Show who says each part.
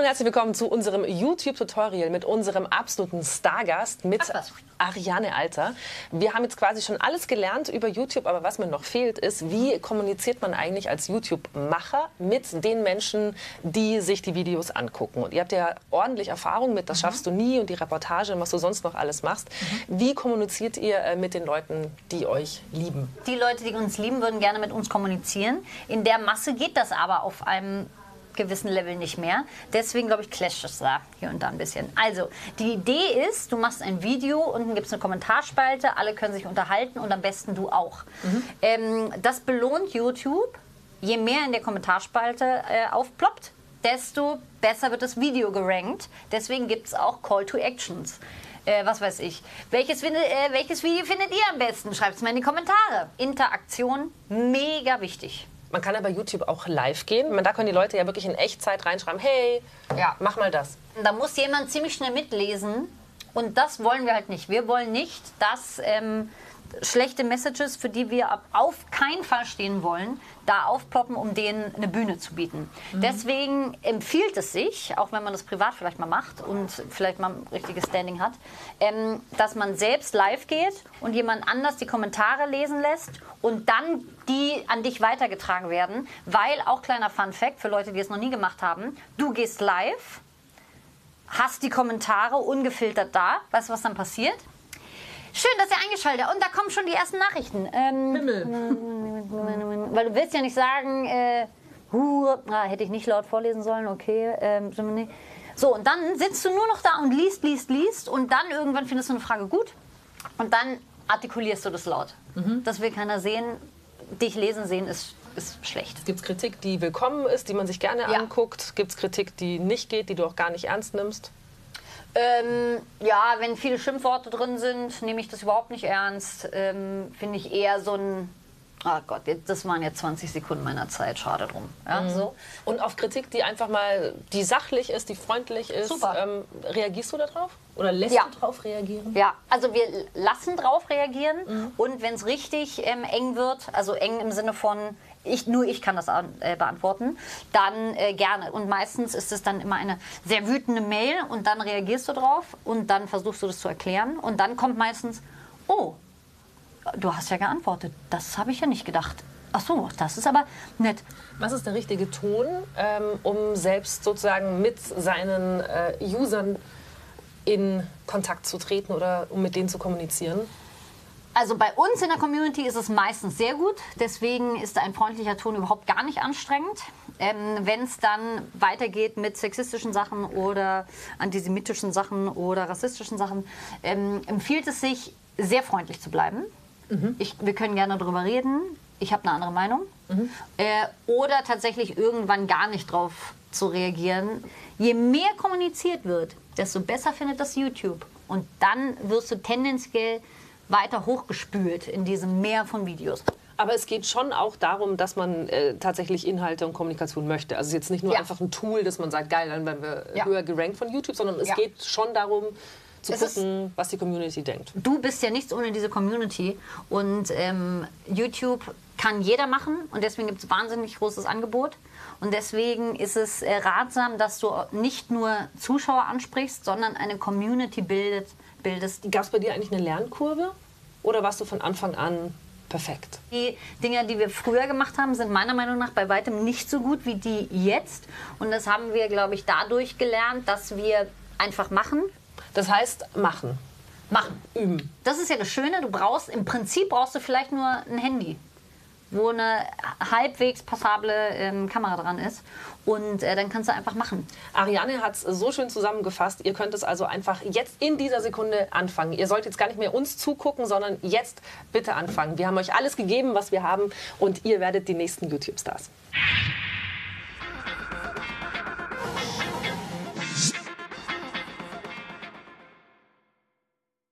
Speaker 1: Hallo und herzlich willkommen zu unserem YouTube-Tutorial mit unserem absoluten Stargast, mit Ariane Alter. Wir haben jetzt quasi schon alles gelernt über YouTube, aber was mir noch fehlt, ist, wie kommuniziert man eigentlich als YouTube-Macher mit den Menschen, die sich die Videos angucken? Und ihr habt ja ordentlich Erfahrung mit, das mhm. schaffst du nie und die Reportage und was du sonst noch alles machst. Mhm. Wie kommuniziert ihr äh, mit den Leuten, die euch lieben?
Speaker 2: Die Leute, die uns lieben, würden gerne mit uns kommunizieren. In der Masse geht das aber auf einem gewissen Level nicht mehr. Deswegen, glaube ich, clasht es da hier und da ein bisschen. Also, die Idee ist, du machst ein Video, unten gibt es eine Kommentarspalte, alle können sich unterhalten und am besten du auch. Mhm. Ähm, das belohnt YouTube. Je mehr in der Kommentarspalte äh, aufploppt, desto besser wird das Video gerankt. Deswegen gibt es auch Call to Actions. Äh, was weiß ich. Welches, äh, welches Video findet ihr am besten? Schreibt es mal in die Kommentare. Interaktion, mega wichtig.
Speaker 1: Man kann ja bei YouTube auch live gehen. Da können die Leute ja wirklich in Echtzeit reinschreiben, hey, ja. mach mal das.
Speaker 2: Da muss jemand ziemlich schnell mitlesen. Und das wollen wir halt nicht. Wir wollen nicht, dass ähm, schlechte Messages, für die wir auf keinen Fall stehen wollen, da aufploppen, um denen eine Bühne zu bieten. Mhm. Deswegen empfiehlt es sich, auch wenn man das privat vielleicht mal macht und vielleicht mal ein richtiges Standing hat, ähm, dass man selbst live geht und jemand anders die Kommentare lesen lässt und dann die an dich weitergetragen werden, weil auch kleiner Fun Fact für Leute, die es noch nie gemacht haben, du gehst live, hast die Kommentare ungefiltert da, weißt du, was dann passiert? Schön, dass ihr eingeschaltet habt. Und da kommen schon die ersten Nachrichten. Ähm, Himmel. Weil du willst ja nicht sagen, äh, hu, ah, hätte ich nicht laut vorlesen sollen, okay. Ähm, so, und dann sitzt du nur noch da und liest, liest, liest. Und dann irgendwann findest du eine Frage gut. Und dann artikulierst du das laut. Mhm. Das will keiner sehen. Dich lesen sehen ist ist schlecht.
Speaker 1: Gibt es Kritik, die willkommen ist, die man sich gerne ja. anguckt? Gibt es Kritik, die nicht geht, die du auch gar nicht ernst nimmst?
Speaker 2: Ähm, ja, wenn viele Schimpfworte drin sind, nehme ich das überhaupt nicht ernst. Ähm, Finde ich eher so ein Ah Gott, das waren jetzt 20 Sekunden meiner Zeit, schade drum. Ja, mhm. so.
Speaker 1: Und auf Kritik, die einfach mal, die sachlich ist, die freundlich ist. Ähm, reagierst du darauf? Oder lässt ja. du darauf reagieren?
Speaker 2: Ja, also wir lassen drauf reagieren mhm. und wenn es richtig ähm, eng wird, also eng im Sinne von, ich, nur ich kann das äh, beantworten, dann äh, gerne. Und meistens ist es dann immer eine sehr wütende Mail und dann reagierst du drauf und dann versuchst du das zu erklären und dann kommt meistens, oh, du hast ja geantwortet, das habe ich ja nicht gedacht. Ach so, das ist aber nett.
Speaker 1: Was ist der richtige Ton, ähm, um selbst sozusagen mit seinen äh, Usern in Kontakt zu treten oder um mit denen zu kommunizieren?
Speaker 2: Also bei uns in der Community ist es meistens sehr gut. Deswegen ist ein freundlicher Ton überhaupt gar nicht anstrengend. Ähm, Wenn es dann weitergeht mit sexistischen Sachen oder antisemitischen Sachen oder rassistischen Sachen, ähm, empfiehlt es sich, sehr freundlich zu bleiben. Mhm. Ich, wir können gerne darüber reden. Ich habe eine andere Meinung. Mhm. Äh, oder tatsächlich irgendwann gar nicht drauf zu reagieren. Je mehr kommuniziert wird, desto besser findet das YouTube. Und dann wirst du tendenziell weiter hochgespült in diesem Meer von Videos.
Speaker 1: Aber es geht schon auch darum, dass man äh, tatsächlich Inhalte und Kommunikation möchte. Also es ist jetzt nicht nur ja. einfach ein Tool, dass man sagt, geil, dann werden wir ja. höher gerankt von YouTube, sondern es ja. geht schon darum, zu es gucken, was die Community denkt.
Speaker 2: Du bist ja nichts ohne diese Community und ähm, YouTube kann jeder machen und deswegen gibt es wahnsinnig großes Angebot und deswegen ist es äh, ratsam, dass du nicht nur Zuschauer ansprichst, sondern eine Community bildet, bildest.
Speaker 1: Gab es bei dir eigentlich eine Lernkurve oder warst du von Anfang an perfekt?
Speaker 2: Die Dinge, die wir früher gemacht haben, sind meiner Meinung nach bei weitem nicht so gut wie die jetzt und das haben wir, glaube ich, dadurch gelernt, dass wir einfach machen
Speaker 1: das heißt, machen.
Speaker 2: Machen. Üben. Das ist ja das Schöne. Du brauchst, im Prinzip brauchst du vielleicht nur ein Handy, wo eine halbwegs passable ähm, Kamera dran ist. Und äh, dann kannst du einfach machen.
Speaker 1: Ariane hat es so schön zusammengefasst. Ihr könnt es also einfach jetzt in dieser Sekunde anfangen. Ihr sollt jetzt gar nicht mehr uns zugucken, sondern jetzt bitte anfangen. Wir haben euch alles gegeben, was wir haben und ihr werdet die nächsten YouTube-Stars.